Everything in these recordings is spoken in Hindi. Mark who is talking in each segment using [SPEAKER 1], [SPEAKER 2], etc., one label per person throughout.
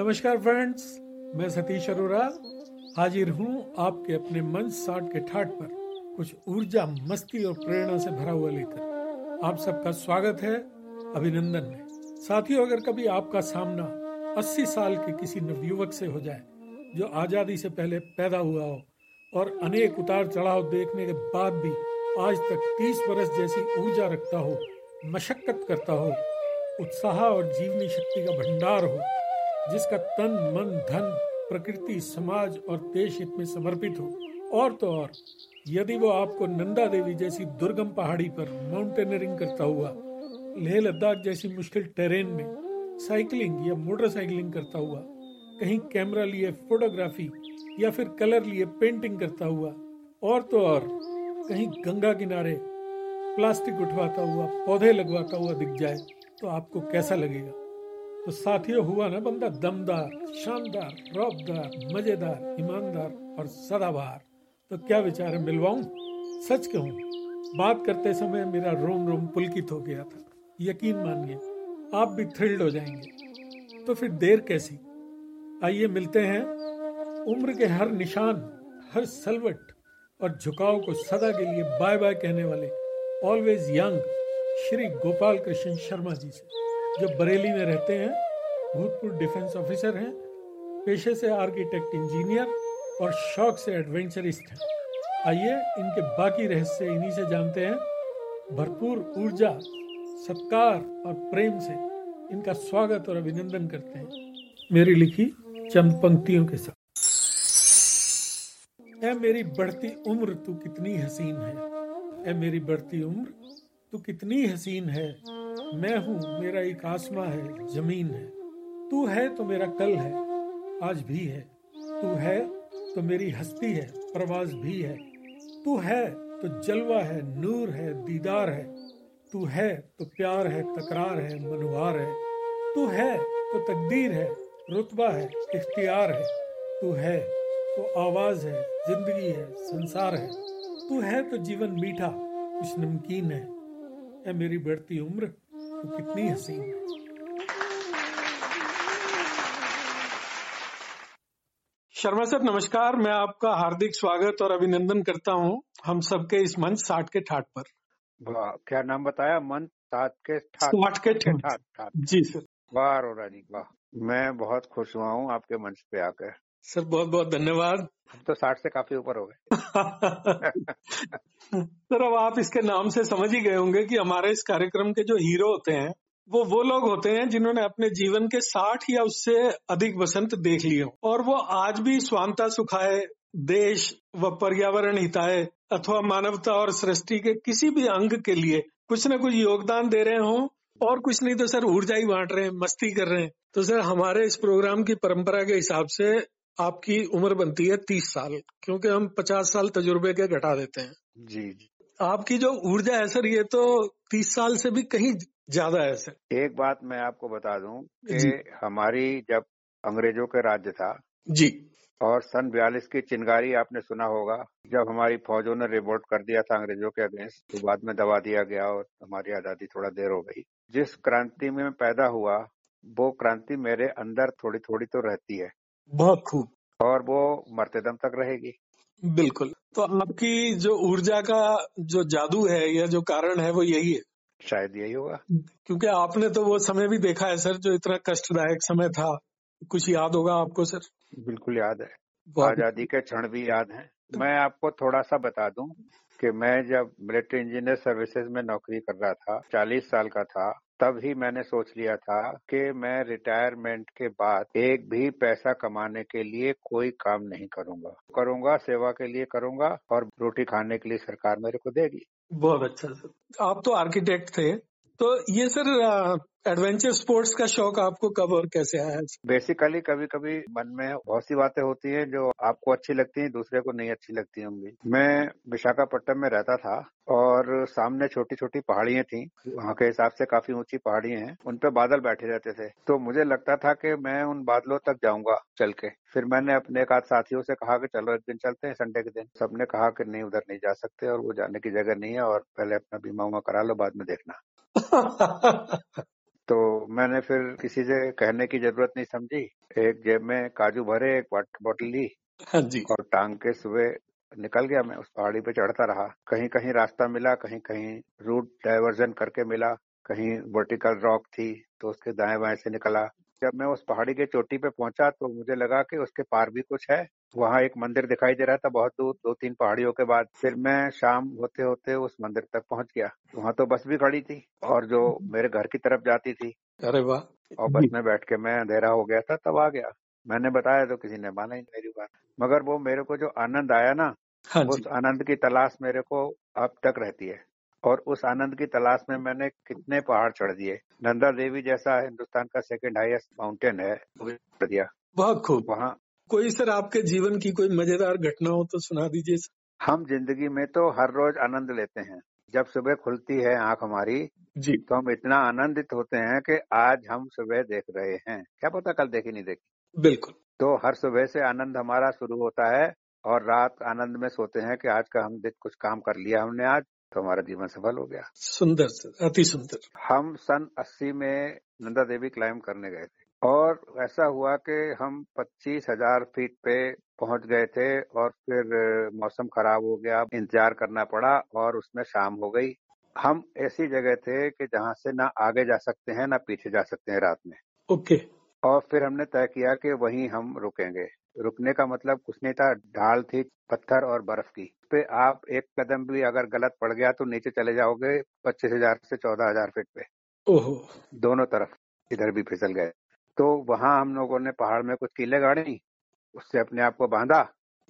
[SPEAKER 1] नमस्कार फ्रेंड्स, मैं सतीश अरोरा। हाजिर हूँ आपके अपने मन साठ के ठाट पर कुछ ऊर्जा, मस्ती और प्रेरणा से भरा हुआ लेकर। आप सबका स्वागत है, अभिनंदन में साथियों, अगर कभी आपका सामना 80 साल के किसी नवयुवक से हो जाए, जो आज़ादी से पहले पैदा हुआ हो और अनेक उतार चढ़ाव देखने के बाद भी आज तक 30 बरस जैसी ऊर्जा रखता हो, मशक्कत करता हो, उत्साह और जीवनी शक्ति का भंडार हो जिसका तन, मन, धन, प्रकृति, समाज और देश हित में समर्पित हो। और तो और, यदि वो आपको नंदा देवी जैसी दुर्गम पहाड़ी पर माउंटेनरिंग करता हुआ, लेह लद्दाख जैसी मुश्किल टेरेन में साइकिलिंग या मोटरसाइकिलिंग करता हुआ, कहीं कैमरा लिए फोटोग्राफी या फिर कलर लिए पेंटिंग करता हुआ, और तो और, कहीं गंगा किनारे प्लास्टिक उठवाता हुआ, पौधे लगवाता हुआ दिख जाए तो आपको कैसा लगेगा? तो साथियों, हुआ ना बंदा दमदार, शानदार, रौबदार, मज़ेदार, ईमानदार और सदाबहार। तो क्या विचार है, मिलवाऊं? सच कहूँ, बात करते समय मेरा रोम रोम पुलकित हो गया था। यकीन मानिए, आप भी थ्रिल्ड हो जाएँगे। तो फिर देर कैसी? आइए मिलते हैं। उम्र के हर निशान, हर सलवट और झुकाव को सदा के लिए बाय बाय कहने वाले ऑलवेज यंग श्री गोपाल कृष्ण शर्मा जी से। जो बरेली में रहते हैं, भूतपूर्व डिफेंस ऑफिसर हैं, पेशे से आर्किटेक्ट इंजीनियर और शौक से एडवेंचरिस्ट हैं। आइए, इनके बाकी रहस्य इन्हीं से जानते हैं। भरपूर ऊर्जा, सत्कार और प्रेम से इनका स्वागत और अभिनंदन करते हैं। मेरी लिखी चंद पंक्तियों के साथ। ऐ मेरी बढ़ती उम्र तू कितनी हसीन है। ऐ मेरी बढ़ती उम्र तू कितनी हसीन है। मैं हूँ, मेरा एक आसमा है, ज़मीन है। तू है तो मेरा कल है, आज भी है। तू है तो मेरी हस्ती है प्रवास भी है। तू है तो जलवा है, नूर है, दीदार है। तू है तो प्यार है, तकरार है मनुहार है। तू है तो तकदीर है, रुतबा है, इख्तियार है। तू है तो आवाज़ है, ज़िंदगी है, संसार है। तू है तो जीवन मीठा, कुछ नमकीन है। है मेरी बढ़ती उम्र तो कितनी हसीन शर्मा सर नमस्कार। मैं आपका हार्दिक स्वागत और अभिनंदन करता हूँ हम सबके इस मंच साठ के ठाट पर।
[SPEAKER 2] वाह क्या नाम बताया? मंच साठ के ठाट
[SPEAKER 1] साठ के ठाट ठाट जी सर।
[SPEAKER 2] वाह रोरा जी वाह। मैं बहुत खुश हुआ हूँ आपके मंच पे आकर।
[SPEAKER 1] सर बहुत बहुत धन्यवाद।
[SPEAKER 2] हम तो साठ से काफ़ी ऊपर हो गए।
[SPEAKER 1] सर अब आप इसके नाम से समझ ही गए होंगे कि हमारे इस कार्यक्रम के जो हीरो होते हैं वो वो लोग होते हैं जिन्होंने अपने जीवन के साठ या उससे अधिक वसंत देख लिए और वो आज भी स्वांता सुखाए देश व पर्यावरण हिताए अथवा मानवता और सृष्टि के किसी भी अंग के लिए कुछ न कुछ योगदान दे रहे हों और कुछ नहीं तो सर ऊर्जा ही बांट रहे हैं मस्ती कर रहे हैं। तो सर हमारे इस प्रोग्राम की परंपरा के हिसाब से आपकी उम्र बनती है तीस साल क्योंकि हम पचास साल तजुर्बे के घटा देते हैं।
[SPEAKER 2] जी जी।
[SPEAKER 1] आपकी जो ऊर्जा है सर ये तो तीस साल से भी कहीं ज़्यादा है सर।
[SPEAKER 2] एक बात मैं आपको बता दूँ कि हमारी जब अंग्रेज़ों के राज्य था
[SPEAKER 1] जी।
[SPEAKER 2] और सन बयालीस की चिंगारी आपने सुना होगा जब हमारी फौजों ने रिवोल्ट कर दिया था अंग्रेज़ों के अगेंस्ट तो बाद में दबा दिया गया और हमारी आज़ादी थोड़ा देर हो गई। जिस क्रांति में पैदा हुआ वो क्रांति मेरे अंदर थोड़ी थोड़ी तो रहती है।
[SPEAKER 1] बहुत खूब।
[SPEAKER 2] और वो मरते दम तक रहेगी।
[SPEAKER 1] बिल्कुल। तो आपकी जो ऊर्जा का जो जादू है या जो कारण है वो यही है?
[SPEAKER 2] शायद यही होगा।
[SPEAKER 1] क्योंकि आपने तो वो समय भी देखा है सर जो इतना कष्टदायक समय था। कुछ याद होगा आपको सर?
[SPEAKER 2] बिल्कुल याद है। आज़ादी के क्षण भी याद हैं। मैं आपको थोड़ा सा बता दूँ कि मैं जब मिलिट्री इंजीनियर सर्विसेज़ में नौकरी कर रहा था 40 साल का था तब ही मैंने सोच लिया था कि मैं रिटायरमेंट के बाद एक भी पैसा कमाने के लिए कोई काम नहीं करूँगा। करूँगा, सेवा के लिए करूँगा और रोटी खाने के लिए सरकार मेरे को देगी।
[SPEAKER 1] बहुत अच्छा सर। आप तो आर्किटेक्ट थे। तो ये सर एडवेंचर स्पोर्ट्स का शौक आपको कब और कैसे आया?
[SPEAKER 2] बेसिकली कभी कभी मन में बहुत सी बातें होती हैं जो आपको अच्छी लगती हैं दूसरे को नहीं अच्छी लगती होंगी। मैं विशाखापट्टनम में रहता था और सामने छोटी छोटी पहाड़ियाँ थी। वहाँ के हिसाब से काफ़ी ऊँची पहाड़ियाँ हैं। उन बादल बैठे रहते थे। तो मुझे लगता था कि मैं उन बादलों तक जाऊँगा चल के। फिर मैंने अपने एक आध साथियों से कहा कि चलो एक दिन चलते हैं संडे के दिन। सबने कहा कि नहीं उधर नहीं जा सकते और वो जाने की जगह नहीं है और पहले अपना बीमा उमा करा लो बाद में देखना। तो मैंने फिर किसी से कहने की ज़रूरत नहीं समझी। एक जेब में काजू भरे एक वाटर बोतल ली
[SPEAKER 1] हाँ जी।
[SPEAKER 2] और टांग के सुबह निकल गया मैं। उस पहाड़ी पे चढ़ता रहा। कहीं कहीं रास्ता मिला कहीं कहीं रूट डाइवर्जन करके मिला कहीं वर्टिकल रॉक थी तो उसके दाएँ बाएँ से निकला। जब मैं उस पहाड़ी के चोटी पे पहुँचा तो मुझे लगा कि उसके पार भी कुछ है। वहाँ एक मंदिर दिखाई दे रहा था बहुत दूर दो तीन पहाड़ियों के बाद। फिर मैं शाम होते होते उस मंदिर तक पहुँच गया। वहाँ तो बस भी खड़ी थी और जो मेरे घर की तरफ़ जाती थी।
[SPEAKER 1] अरे वाह!
[SPEAKER 2] और बस में बैठ के मैं अंधेरा हो गया था तब आ गया। मैंने बताया तो किसी ने माना ही मेरी बात। मगर वो मेरे को जो आनंद आया ना
[SPEAKER 1] हाँ
[SPEAKER 2] उस आनंद की तलाश मेरे को अब तक रहती है। और उस आनंद की तलाश में मैंने कितने पहाड़ चढ़ दिए। नंदा देवी जैसा हिंदुस्तान का सेकंड हाईएस्ट माउंटेन है दिया।
[SPEAKER 1] बहुत खूब।
[SPEAKER 2] वहाँ
[SPEAKER 1] कोई सर आपके जीवन की कोई मज़ेदार घटना हो तो सुना दीजिए सर।
[SPEAKER 2] हम ज़िंदगी में तो हर रोज आनंद लेते हैं। जब सुबह खुलती है आँख हमारी
[SPEAKER 1] जी।
[SPEAKER 2] तो हम इतना आनंदित होते हैं कि आज हम सुबह देख रहे हैं। क्या पता कल देखी नहीं देखी?
[SPEAKER 1] बिल्कुल।
[SPEAKER 2] तो हर सुबह से आनंद हमारा शुरू होता है और रात आनंद में सोते हैं कि आज का हम दिन कुछ काम कर लिया हमने आज तो हमारा जीवन सफल हो गया।
[SPEAKER 1] सुंदर सर अति सुंदर।
[SPEAKER 2] हम सन 80 में नंदा देवी क्लाइम करने गए थे। और ऐसा हुआ कि हम पच्चीस हज़ार फीट पे पहुँच गए थे और फिर मौसम खराब हो गया इंतज़ार करना पड़ा और उसमें शाम हो गई। हम ऐसी जगह थे कि जहाँ से ना आगे जा सकते हैं ना पीछे जा सकते हैं रात में।
[SPEAKER 1] ओके।
[SPEAKER 2] और फिर हमने तय किया कि वहीं हम रुकेंगे। रुकने का मतलब कुछ नहीं था ढाल थी पत्थर और बर्फ़ की। पे आप एक कदम भी अगर गलत पड़ गया तो नीचे चले जाओगे पच्चीस हज़ार से चौदह हज़ार फीट पे।
[SPEAKER 1] ओहो।
[SPEAKER 2] दोनों तरफ़ इधर भी फिसल गए। तो वहाँ हम लोगों ने पहाड़ में कुछ कीले गाड़ी, उससे अपने आप को बांधा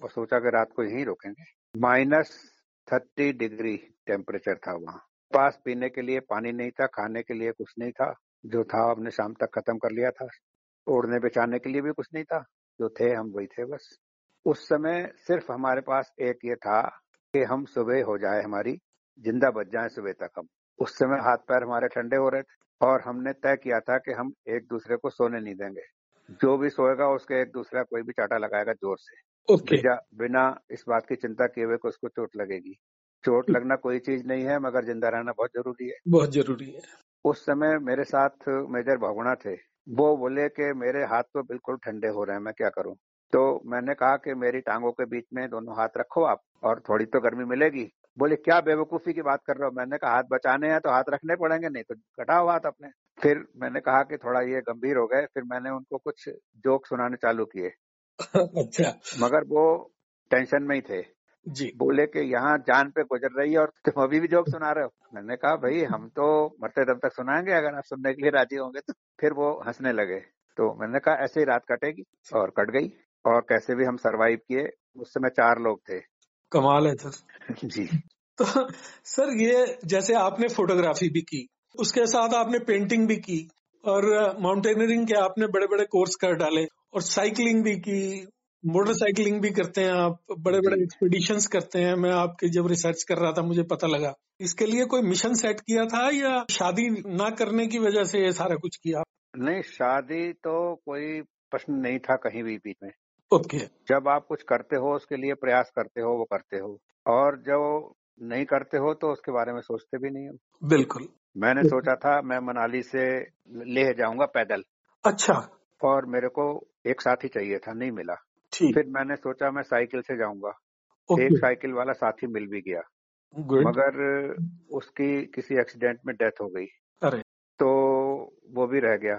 [SPEAKER 2] और सोचा कि रात को यहीं रोकेंगे। माइनस थर्टी डिग्री टेम्परेचर था वहाँ। पास पीने के लिए पानी नहीं था, खाने के लिए कुछ नहीं था, जो था हमने शाम तक खत्म कर लिया था। ओढ़ने बेचाने के लिए भी कुछ नहीं था, जो थे हम वही थे बस। उस समय सिर्फ़ हमारे पास एक ये था कि हम सुबह हो जाए हमारी, ज़िंदा बच जाए सुबह तक हम। उस समय हाथ पैर हमारे ठंडे हो रहे थे। और हमने तय किया था कि हम एक दूसरे को सोने नहीं देंगे। जो भी सोएगा उसके एक दूसरा कोई भी चाटा लगाएगा ज़ोर से।
[SPEAKER 1] ओके।
[SPEAKER 2] बिना बिना इस बात की चिंता किए हुए कि उसको चोट लगेगी। चोट लगना कोई चीज़ नहीं है मगर ज़िंदा रहना बहुत ज़रूरी है।
[SPEAKER 1] बहुत ज़रूरी है।
[SPEAKER 2] उस समय मेरे साथ मेजर भगुणा थे। वो बोले कि मेरे हाथ तो बिल्कुल ठंडे हो रहे हैं मैं क्या करूँ? तो मैंने कहा कि मेरी टांगों के बीच में दोनों हाथ रखो आप और थोड़ी तो गर्मी मिलेगी। बोले क्या बेवकूफ़ी की बात कर रहे हो? मैंने कहा हाथ बचाने हैं तो हाथ रखने पड़ेंगे नहीं तो कटाओ हाथ अपने। फिर मैंने कहा कि थोड़ा ये गंभीर हो गए फिर मैंने उनको कुछ जोक सुनाने चालू किए।
[SPEAKER 1] अच्छा।
[SPEAKER 2] मगर वो टेंशन में ही थे।
[SPEAKER 1] जी।
[SPEAKER 2] बोले कि यहाँ जान पे गुजर रही है और तुम अभी भी जोक सुना रहे हो? मैंने कहा भाई हम तो मरते दम तक सुनाएँगे अगर आप सुनने के लिए राज़ी होंगे तो। फिर वो हंसने लगे। तो मैंने कहा ऐसे ही रात कटेगी और कट गई और कैसे भी हम सरवाइव किए उस समय चार लोग थे।
[SPEAKER 1] कमाल है सर
[SPEAKER 2] जी।
[SPEAKER 1] तो सर ये जैसे आपने फोटोग्राफी भी की उसके साथ आपने पेंटिंग भी की और माउंटेनियरिंग के आपने बड़े बड़े कोर्स कर डाले और साइकिलिंग भी की मोटरसाइकिलिंग भी करते हैं आप बड़े बड़े एक्सपीडिशन करते हैं। मैं आपके जब रिसर्च कर रहा था मुझे पता लगा। इसके लिए कोई मिशन सेट किया था या शादी ना करने की वजह से ये सारा कुछ किया?
[SPEAKER 2] नहीं शादी तो कोई प्रश्न नहीं था कहीं भी बीच में।
[SPEAKER 1] ओके।
[SPEAKER 2] जब आप कुछ करते हो उसके लिए प्रयास करते हो वो करते हो। और जब नहीं करते हो तो उसके बारे में सोचते भी नहीं हो।
[SPEAKER 1] बिल्कुल।
[SPEAKER 2] मैंने सोचा था मैं मनाली से लेह जाऊँगा पैदल।
[SPEAKER 1] अच्छा।
[SPEAKER 2] और मेरे को एक साथी चाहिए था नहीं मिला।
[SPEAKER 1] ठीक।
[SPEAKER 2] फिर मैंने सोचा मैं साइकिल से जाऊँगा। एक साइकिल वाला साथी मिल भी गया।
[SPEAKER 1] गुड।
[SPEAKER 2] मगर उसकी किसी एक्सीडेंट में डेथ हो गई।
[SPEAKER 1] अरे।
[SPEAKER 2] तो वो भी रह गया।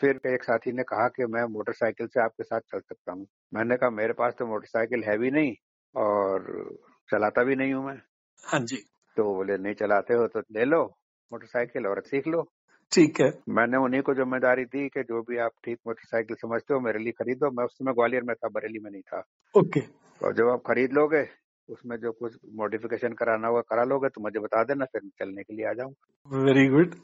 [SPEAKER 2] फिर एक साथी ने कहा कि मैं मोटरसाइकिल से आपके साथ चल सकता हूँ। मैंने कहा मेरे पास तो मोटरसाइकिल है भी नहीं और चलाता भी नहीं हूँ मैं।
[SPEAKER 1] हाँ जी।
[SPEAKER 2] तो बोले नहीं चलाते हो तो ले लो मोटरसाइकिल और सीख लो।
[SPEAKER 1] ठीक है।
[SPEAKER 2] मैंने उन्हीं को ज़िम्मेदारी दी कि जो भी आप ठीक मोटरसाइकिल समझते हो मेरे लिए खरीदो। मैं उस समय ग्वालियर में था बरेली में नहीं था।
[SPEAKER 1] ओके।
[SPEAKER 2] और जब आप खरीद लोगे उसमें जो कुछ मॉडिफिकेशन कराना होगा करा लोगे तो मुझे बता देना फिर चलने के लिए आ जाऊँ।
[SPEAKER 1] वेरी गुड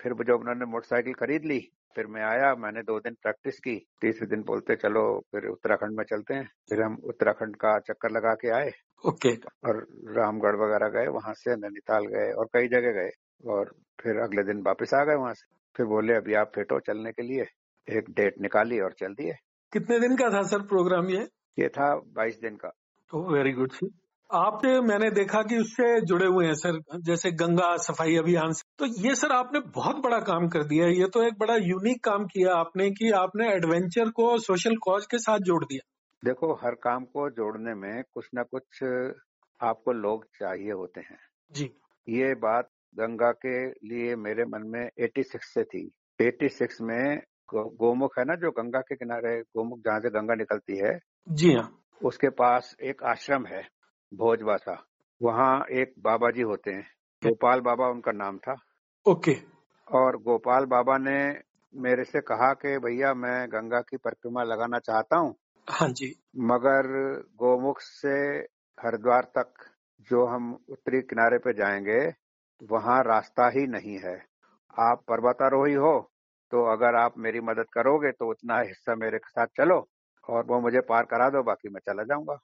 [SPEAKER 2] फिर जब उन्होंने मोटरसाइकिल खरीद ली फिर मैं आया मैंने दो दिन प्रैक्टिस की तीसरे दिन बोलते चलो फिर उत्तराखंड में चलते हैं। फिर हम उत्तराखंड का चक्कर लगा के आए।
[SPEAKER 1] ओके। okay.
[SPEAKER 2] और रामगढ़ वगैरह गए वहाँ से नैनीताल गए और कई जगह गए। और फिर अगले दिन वापस आ गए वहाँ से। फिर बोले अभी आप फिट हो चलने के लिए। एक डेट निकाली और चल दिए।
[SPEAKER 1] कितने दिन का था सर प्रोग्राम ये?
[SPEAKER 2] ये था बाईस दिन का।
[SPEAKER 1] वेरी गुड सर आप मैंने देखा कि उससे जुड़े हुए हैं सर जैसे गंगा सफ़ाई अभियान से। तो ये सर आपने बहुत बड़ा काम कर दिया ये तो एक बड़ा यूनिक काम किया आपने कि आपने एडवेंचर को सोशल कॉज के साथ जोड़ दिया।
[SPEAKER 2] देखो हर काम को जोड़ने में कुछ ना कुछ आपको लोग चाहिए होते हैं।
[SPEAKER 1] जी।
[SPEAKER 2] ये बात गंगा के लिए मेरे मन में 86 से थी। 86 में गोमुख है ना जो गंगा के किनारे गोमुख जहाँ से गंगा निकलती है
[SPEAKER 1] जी हाँ।
[SPEAKER 2] उसके पास एक आश्रम है। भोजवासा। वहाँ एक बाबा जी होते हैं। गोपाल बाबा उनका नाम था।
[SPEAKER 1] ओके।
[SPEAKER 2] और गोपाल बाबा ने मेरे से कहा कि भैया मैं गंगा की परिक्रमा लगाना चाहता हूँ।
[SPEAKER 1] हाँ जी।
[SPEAKER 2] मगर गोमुख से हरिद्वार तक जो हम उत्तरी किनारे पे जाएँगे वहाँ रास्ता ही नहीं है। आप पर्वतारोही हो तो अगर आप मेरी मदद करोगे तो उतना हिस्सा मेरे साथ चलो और वो मुझे पार करा दो बाकी मैं चला जाऊँगा।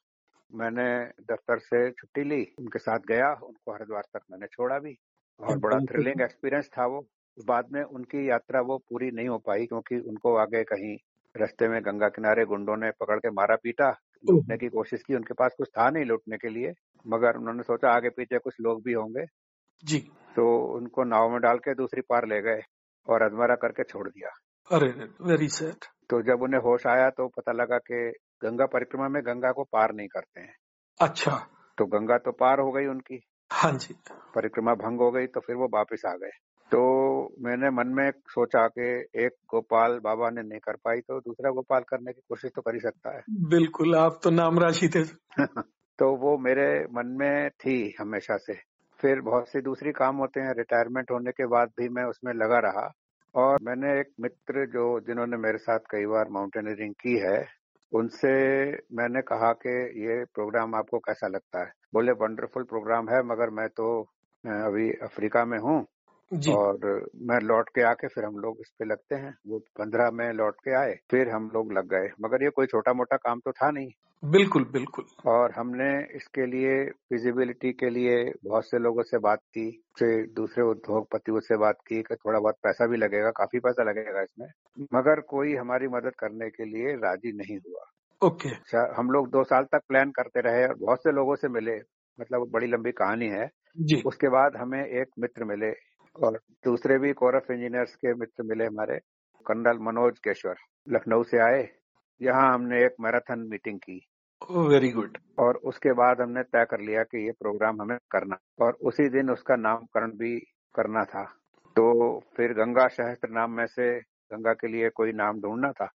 [SPEAKER 2] मैंने दफ्तर से छुट्टी ली उनके साथ गया उनको हरिद्वार तक मैंने छोड़ा भी। और बड़ा थ्रिलिंग एक्सपीरियंस था वो। बाद में उनकी यात्रा वो पूरी नहीं हो पाई क्योंकि उनको आगे कहीं रास्ते में गंगा किनारे गुंडों ने पकड़ के मारा पीटा। लूटने की कोशिश की उनके पास कुछ था नहीं लूटने के लिए। मगर उन्होंने सोचा आगे पीछे कुछ लोग भी होंगे।
[SPEAKER 1] जी।
[SPEAKER 2] तो उनको नाव में डाल के दूसरी पार ले गए और अधमरा करके छोड़ दिया।
[SPEAKER 1] अरे वेरी सैड
[SPEAKER 2] तो जब उन्हें होश आया तो पता लगा कि गंगा परिक्रमा में गंगा को पार नहीं करते हैं।
[SPEAKER 1] अच्छा।
[SPEAKER 2] तो गंगा तो पार हो गई उनकी।
[SPEAKER 1] हाँ जी।
[SPEAKER 2] परिक्रमा भंग हो गई तो फिर वो वापस आ गए। तो मैंने मन में सोचा कि एक गोपाल बाबा ने नहीं कर पाई तो दूसरा गोपाल करने की कोशिश तो कर ही सकता है।
[SPEAKER 1] बिल्कुल आप तो नाम राशि थे।
[SPEAKER 2] तो वो मेरे मन में थी हमेशा से। फिर बहुत सी दूसरी काम होते हैं रिटायरमेंट होने के बाद भी मैं उसमें लगा रहा। और मैंने एक मित्र जो जिन्होंने मेरे साथ कई बार माउंटेनियरिंग की है उनसे मैंने कहा कि ये प्रोग्राम आपको कैसा लगता है? बोले वंडरफुल प्रोग्राम है, मगर मैं तो अभी अफ्रीका में हूँ और मैं लौट के आके फिर हम लोग इस पे लगते हैं। वो पंद्रह में लौट के आए फिर हम लोग लग गए। मगर ये कोई छोटा मोटा काम तो था नहीं।
[SPEAKER 1] बिल्कुल बिल्कुल।
[SPEAKER 2] और हमने इसके लिए फिजिबिलिटी के लिए बहुत से लोगों से बात की से दूसरे उद्योगपतियों से बात की कि थोड़ा बहुत पैसा भी लगेगा काफ़ी पैसा लगेगा इसमें। मगर कोई हमारी मदद करने के लिए राज़ी नहीं हुआ।
[SPEAKER 1] ओके। okay.
[SPEAKER 2] हम लोग दो साल तक प्लान करते रहे और बहुत से लोगों से मिले। मतलब बड़ी लंबी कहानी है।
[SPEAKER 1] जी।
[SPEAKER 2] उसके बाद हमें एक मित्र मिले और दूसरे भी कोर ऑफ़ इंजीनियर्स के मित्र मिले हमारे कर्नल मनोज केश्वर लखनऊ से आए। यहाँ हमने एक मैराथन मीटिंग की।
[SPEAKER 1] वेरी गुड
[SPEAKER 2] और उसके बाद हमने तय कर लिया कि ये प्रोग्राम हमें करना और उसी दिन उसका नामकरण भी करना था। तो फिर गंगा सहस्त्र नाम में से गंगा के लिए कोई नाम ढूंढना था।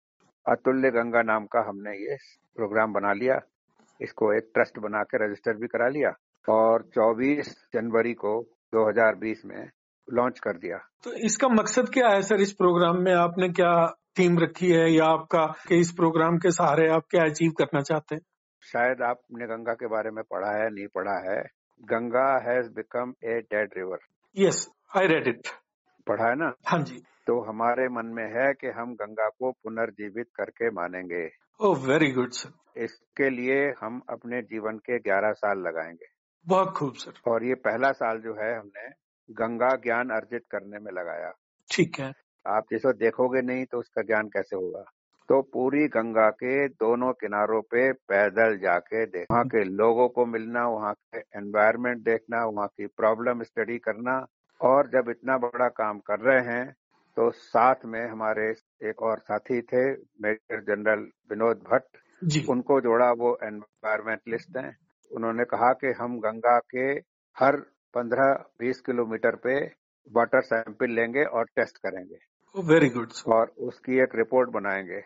[SPEAKER 2] अतुल्य गंगा नाम का हमने ये प्रोग्राम बना लिया। इसको एक ट्रस्ट बना के रजिस्टर भी करा लिया। और 24 जनवरी को 2020 में लॉन्च कर दिया।
[SPEAKER 1] तो इसका मकसद क्या है सर इस प्रोग्राम में आपने क्या थीम रखी है या आपका कि इस प्रोग्राम के सहारे आप क्या अचीव करना चाहते हैं?
[SPEAKER 2] शायद आपने गंगा के बारे में पढ़ा है नहीं पढ़ा है। Ganga has become a dead river
[SPEAKER 1] yes I read it
[SPEAKER 2] पढ़ा है ना?
[SPEAKER 1] हाँ जी।
[SPEAKER 2] तो हमारे मन में है कि हम गंगा को पुनर्जीवित करके मानेंगे।
[SPEAKER 1] ओह वेरी गुड सर
[SPEAKER 2] इसके लिए हम अपने जीवन के 11 साल लगाएँगे।
[SPEAKER 1] बहुत खूब सर
[SPEAKER 2] और ये पहला साल जो है हमने गंगा ज्ञान अर्जित करने में लगाया।
[SPEAKER 1] ठीक है।
[SPEAKER 2] आप जिसको देखोगे नहीं तो उसका ज्ञान कैसे होगा? तो पूरी गंगा के दोनों किनारों पे पैदल जाके देख वहाँ के लोगों को मिलना वहाँ के एनवायरमेंट देखना वहाँ की प्रॉब्लम स्टडी करना और जब इतना बड़ा काम कर रहे हैं तो साथ में हमारे एक और साथी थे मेजर जनरल विनोद भट्ट उनको जोड़ा वो एनवायरमेंटलिस्ट हैं। उन्होंने कहा कि हम गंगा के हर 15-20 किलोमीटर पे वाटर सैंपल लेंगे और टेस्ट करेंगे।
[SPEAKER 1] वेरी गुड
[SPEAKER 2] और उसकी एक रिपोर्ट बनाएँगे।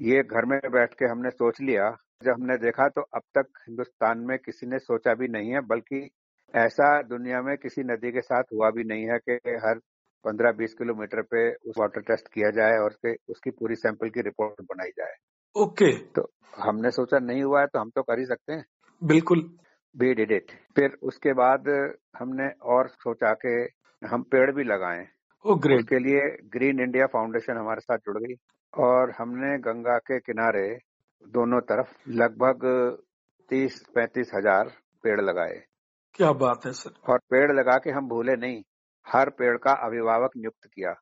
[SPEAKER 2] ये घर में बैठ के हमने सोच लिया। जब हमने देखा तो अब तक हिंदुस्तान में किसी ने सोचा भी नहीं है बल्कि ऐसा दुनिया में किसी नदी के साथ हुआ भी नहीं है कि हर 15-20 किलोमीटर पे उस वाटर टेस्ट किया जाए और उसके उसकी पूरी सैंपल की रिपोर्ट बनाई जाए।
[SPEAKER 1] Okay okay.
[SPEAKER 2] तो हमने सोचा नहीं हुआ है तो हम तो कर ही सकते हैं।
[SPEAKER 1] बिल्कुल।
[SPEAKER 2] वी डिड इट फिर उसके बाद हमने और सोचा कि हम पेड़ भी लगाएँ।
[SPEAKER 1] ओ ग्रेट
[SPEAKER 2] उसके लिए ग्रीन इंडिया फाउंडेशन हमारे साथ जुड़ गई और हमने गंगा के किनारे दोनों तरफ़ लगभग तीस पैंतीस हज़ार पेड़ लगाए।
[SPEAKER 1] क्या बात है सर।
[SPEAKER 2] और पेड़ लगा के हम भूले नहीं हर पेड़ का अभिभावक नियुक्त किया।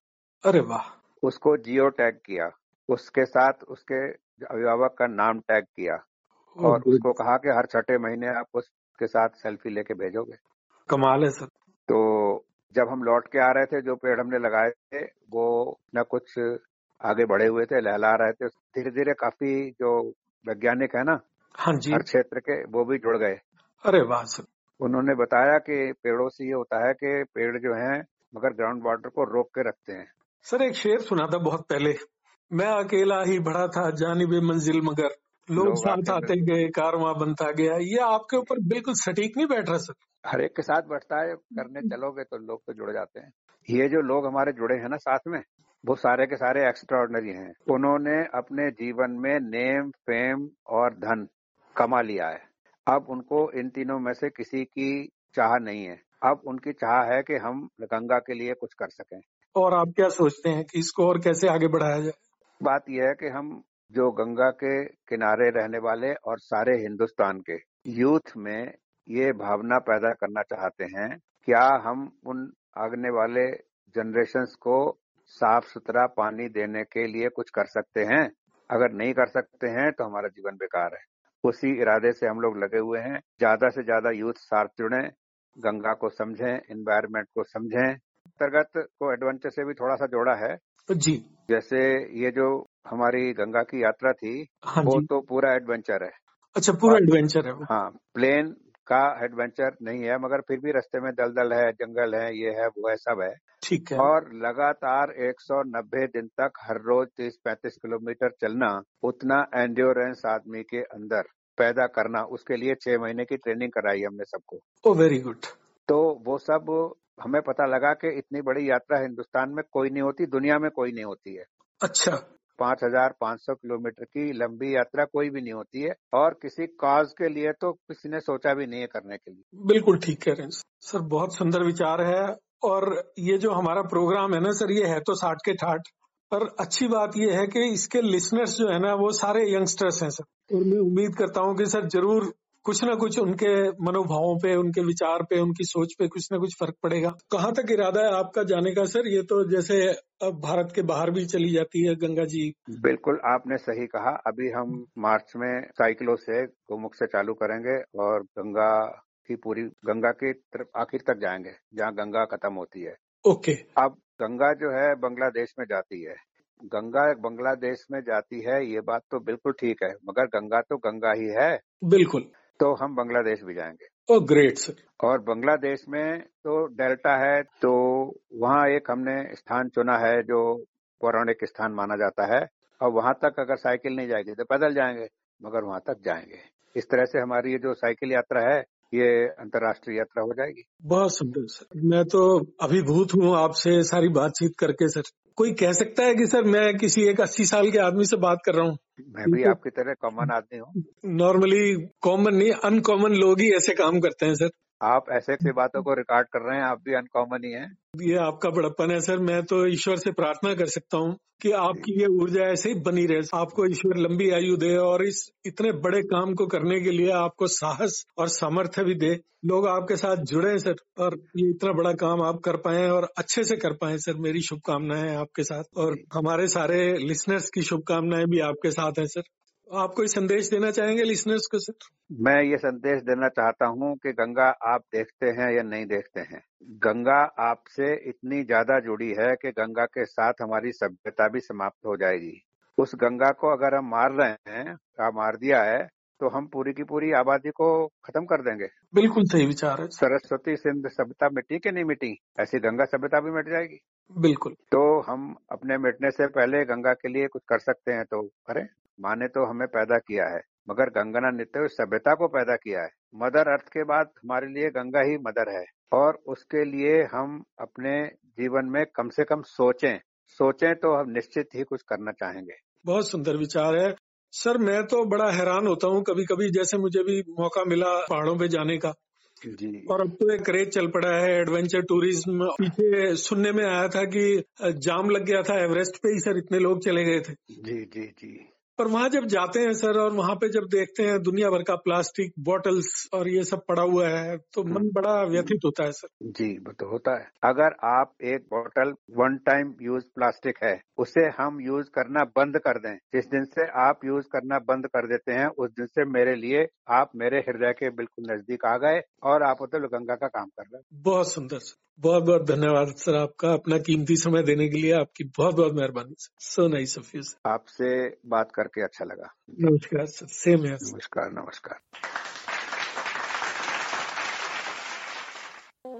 [SPEAKER 1] अरे वाह।
[SPEAKER 2] उसको जियो टैग किया। उसके साथ उसके अभिभावक का नाम टैग किया। और उसको कहा कि हर छठे महीने आप उसके साथ सेल्फी लेके भेजोगे?
[SPEAKER 1] कमाल है सर।
[SPEAKER 2] तो जब हम लौट के आ रहे थे जो पेड़ हमने लगाए थे वो न कुछ आगे बढ़े हुए थे लहला रहे थे धीरे धीरे काफ़ी जो वैज्ञानिक है ना
[SPEAKER 1] हाँ जी।
[SPEAKER 2] हर क्षेत्र के वो भी जुड़ गए।
[SPEAKER 1] अरे वाह सर।
[SPEAKER 2] उन्होंने बताया कि पेड़ों से ये होता है कि पेड़ जो हैं मगर ग्राउंड वाटर को रोक के रखते हैं।
[SPEAKER 1] सर एक शेर सुना था बहुत पहले। मैं अकेला ही बड़ा था जानिबे मंजिल मगर। लोग साथ
[SPEAKER 2] आते
[SPEAKER 1] गए कारवां बनता गया ये आपके ऊपर बिल्कुल सटीक नहीं बैठ रहा सर?
[SPEAKER 2] हर एक के साथ बैठता है करने चलोगे तो लोग तो जुड़ जाते हैं। ये जो लोग हमारे जुड़े हैं ना साथ में वो सारे के सारे एक्स्ट्रा हैं। उन्होंने अपने जीवन में नेम फेम और धन कमा लिया है। अब उनको इन तीनों में से किसी की चाह नहीं है। अब उनकी चाह है कि हम गंगा के लिए कुछ कर सकें।
[SPEAKER 1] और आप क्या सोचते हैं कि इसको और कैसे आगे बढ़ाया जाए?
[SPEAKER 2] बात यह है कि हम जो गंगा के किनारे रहने वाले और सारे हिंदुस्तान के यूथ में ये भावना पैदा करना चाहते हैं क्या हम उन आगने वाले जनरेशन्स को साफ़ सुथरा पानी देने के लिए कुछ कर सकते हैं? अगर नहीं कर सकते हैं तो हमारा जीवन बेकार है। उसी इरादे से हम लोग लगे हुए हैं। ज़्यादा से ज़्यादा यूथ साथ जुड़े गंगा को समझें एनवायरमेंट को समझें। अंतर्गत को एडवेंचर से भी थोड़ा सा जोड़ा है।
[SPEAKER 1] जी।
[SPEAKER 2] जैसे ये जो हमारी गंगा की यात्रा थी
[SPEAKER 1] हाँ
[SPEAKER 2] वो तो पूरा एडवेंचर है।
[SPEAKER 1] अच्छा पूरा एडवेंचर है वो।
[SPEAKER 2] हाँ प्लेन का एडवेंचर नहीं है मगर फिर भी रास्ते में दलदल है जंगल है ये है वो है सब है।
[SPEAKER 1] ठीक है।
[SPEAKER 2] और लगातार 190 दिन तक हर रोज 30-35 किलोमीटर चलना उतना एंड्योरेंस आदमी के अंदर पैदा करना उसके लिए छह महीने की ट्रेनिंग कराई हमने सबको।
[SPEAKER 1] ओ वेरी गुड
[SPEAKER 2] तो वो सब हमें पता लगा कि इतनी बड़ी यात्रा हिंदुस्तान में कोई नहीं होती दुनिया में कोई नहीं होती है।
[SPEAKER 1] अच्छा।
[SPEAKER 2] पाँच हज़ार पाँच सौ किलोमीटर की लंबी यात्रा कोई भी नहीं होती है और किसी काज के लिए तो किसी ने सोचा भी नहीं है करने के लिए।
[SPEAKER 1] बिल्कुल ठीक कह रहे हैं सर, बहुत सुंदर विचार है और ये जो हमारा प्रोग्राम है ना सर, ये है तो साठ के ठाठ, पर अच्छी बात यह है कि इसके लिसनर्स जो है ना, वो सारे यंगस्टर्स हैं सर। और मैं उम्मीद करता हूँ कि सर ज़रूर कुछ ना कुछ उनके मनोभावों पे उनके विचार पे उनकी सोच पे कुछ ना कुछ फ़र्क पड़ेगा। कहाँ तक इरादा है आपका जाने का सर? ये तो जैसे अब भारत के बाहर भी चली जाती है गंगा जी।
[SPEAKER 2] बिल्कुल आपने सही कहा। अभी हम मार्च में साइकिलों से गोमुख से चालू करेंगे और गंगा की पूरी गंगा की तरफ़ आखिर तक जाएँगे जहाँ गंगा खत्म होती है।
[SPEAKER 1] ओके।
[SPEAKER 2] अब गंगा जो है बांग्लादेश में जाती है। गंगा बांग्लादेश में जाती है ये बात तो बिल्कुल ठीक है मगर गंगा तो गंगा ही है।
[SPEAKER 1] बिल्कुल।
[SPEAKER 2] तो हम बांग्लादेश भी जाएँगे।
[SPEAKER 1] ओ ग्रेट सर
[SPEAKER 2] और बांग्लादेश में तो डेल्टा है तो वहाँ एक हमने स्थान चुना है जो पौराणिक स्थान माना जाता है। और वहाँ तक अगर साइकिल नहीं जाएगी तो पैदल जाएँगे मगर वहाँ तक जाएँगे। इस तरह से हमारी ये जो साइकिल यात्रा है ये अंतर्राष्ट्रीय यात्रा हो जाएगी।
[SPEAKER 1] बहुत सुंदर सर मैं तो अभिभूत हूँ आपसे सारी बातचीत करके सर कोई कह सकता है कि सर मैं किसी एक अस्सी साल के आदमी से बात कर रहा हूँ?
[SPEAKER 2] मैं भी आपकी तरह कॉमन आदमी हूँ।
[SPEAKER 1] नॉर्मली कॉमन नहीं अनकॉमन लोग ही ऐसे काम करते हैं सर।
[SPEAKER 2] आप ऐसे ऐसी बातों को रिकॉर्ड कर रहे हैं, आप भी अनकॉमन ही हैं।
[SPEAKER 1] ये आपका बड़प्पन है, सर। मैं तो ईश्वर से प्रार्थना कर सकता हूँ कि आपकी ये ऊर्जा ऐसे ही बनी रहे। आपको ईश्वर लंबी आयु दे और इस इतने बड़े काम को करने के लिए आपको साहस और सामर्थ्य भी दे। लोग आपके साथ जुड़े सर, और ये इतना बड़ा काम आप कर पाए और अच्छे से कर पाए सर। मेरी शुभकामनाएँ आपके साथ और हमारे सारे लिसनर्स की शुभकामनाएँ भी आपके साथ है, सर। आप कोई संदेश देना चाहेंगे लिसनर्स को सर
[SPEAKER 2] मैं ये संदेश देना चाहता हूँ कि गंगा आप देखते हैं या नहीं देखते हैं। गंगा आपसे इतनी ज़्यादा जुड़ी है कि गंगा के साथ हमारी सभ्यता भी समाप्त हो जाएगी। उस गंगा को अगर हम मार रहे हैं मार दिया है तो हम पूरी की पूरी आबादी को खत्म कर देंगे।
[SPEAKER 1] बिल्कुल सही विचार है।
[SPEAKER 2] सरस्वती सिंध सभ्यता मिट्टी के नहीं मिट्टी ऐसी गंगा सभ्यता भी मिट जाएगी।
[SPEAKER 1] बिल्कुल।
[SPEAKER 2] तो हम अपने मिटने से पहले गंगा के लिए कुछ कर सकते हैं तो करें। माँ ने तो हमें पैदा किया है मगर गंगा ने हुए सभ्यता को पैदा किया है। मदर अर्थ के बाद हमारे लिए गंगा ही मदर है और उसके लिए हम अपने जीवन में कम से कम सोचें। सोचें तो हम निश्चित ही कुछ करना चाहेंगे।
[SPEAKER 1] बहुत सुंदर विचार है। सर मैं तो बड़ा हैरान होता हूँ कभी कभी जैसे मुझे भी मौका मिला पहाड़ों पे जाने का।
[SPEAKER 2] जी।
[SPEAKER 1] और अब तो एक क्रेज चल पड़ा है एडवेंचर टूरिज़्म। पीछे सुनने में आया था कि जाम लग गया था एवरेस्ट पे ही सर इतने लोग चले गए थे।
[SPEAKER 2] जी जी जी।
[SPEAKER 1] पर वहाँ जब जाते हैं सर और वहाँ पे जब देखते हैं दुनिया भर का प्लास्टिक बॉटल्स और ये सब पड़ा हुआ है तो मन
[SPEAKER 2] हम्म।
[SPEAKER 1] बड़ा व्यथित होता है सर।
[SPEAKER 2] जी वो तो होता है। अगर आप एक bottle one time use plastic है उसे हम यूज़ करना बंद कर दें। जिस दिन से आप यूज़ करना बंद कर देते हैं उस दिन से मेरे लिए आप मेरे हृदय के बिल्कुल नज़दीक आ गए और आप उधर गंगा का काम कर रहे हैं।
[SPEAKER 1] बहुत सुंदर सर। बहुत बहुत धन्यवाद सर आपका अपना कीमती समय देने के लिए। आपकी बहुत बहुत मेहरबानी sir. So nice of you
[SPEAKER 2] आपसे बात करके अच्छा लगा।
[SPEAKER 1] नमस्कार सर। सेम है
[SPEAKER 2] नमस्कार नमस्कार।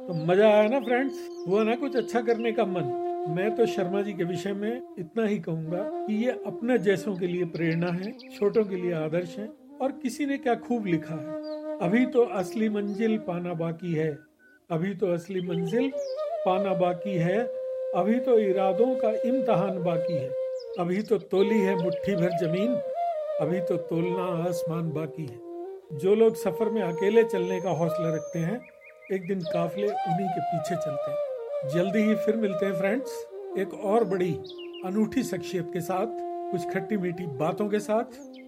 [SPEAKER 1] तो मज़ा आया ना फ्रेंड्स हुआ ना कुछ अच्छा करने का मन? मैं तो शर्मा जी के विषय में इतना ही कहूँगा कि ये अपने जैसों के लिए प्रेरणा है छोटों के लिए आदर्श है और किसी ने क्या खूब लिखा है। अभी तो असली मंजिल पाना बाकी है। अभी तो असली मंजिल पाना बाकी है। अभी तो इरादों का इम्तहान बाकी है। अभी तो तोली है मुट्ठी भर ज़मीन, अभी तो तोलना आसमान बाकी है। जो लोग सफ़र में अकेले चलने का हौसला रखते हैं, एक दिन काफले उन्हीं के पीछे चलते हैं। जल्दी ही फिर मिलते हैं फ्रेंड्स एक और बड़ी अनूठी शख्सियत के साथ, कुछ खट्टी मीठी बातों के साथ,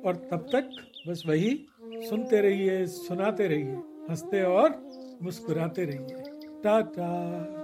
[SPEAKER 1] और तब तक बस वही सुनते रहिए, सुनाते रहिए, हँसते और मुस्कुराते रहिए। टाटा।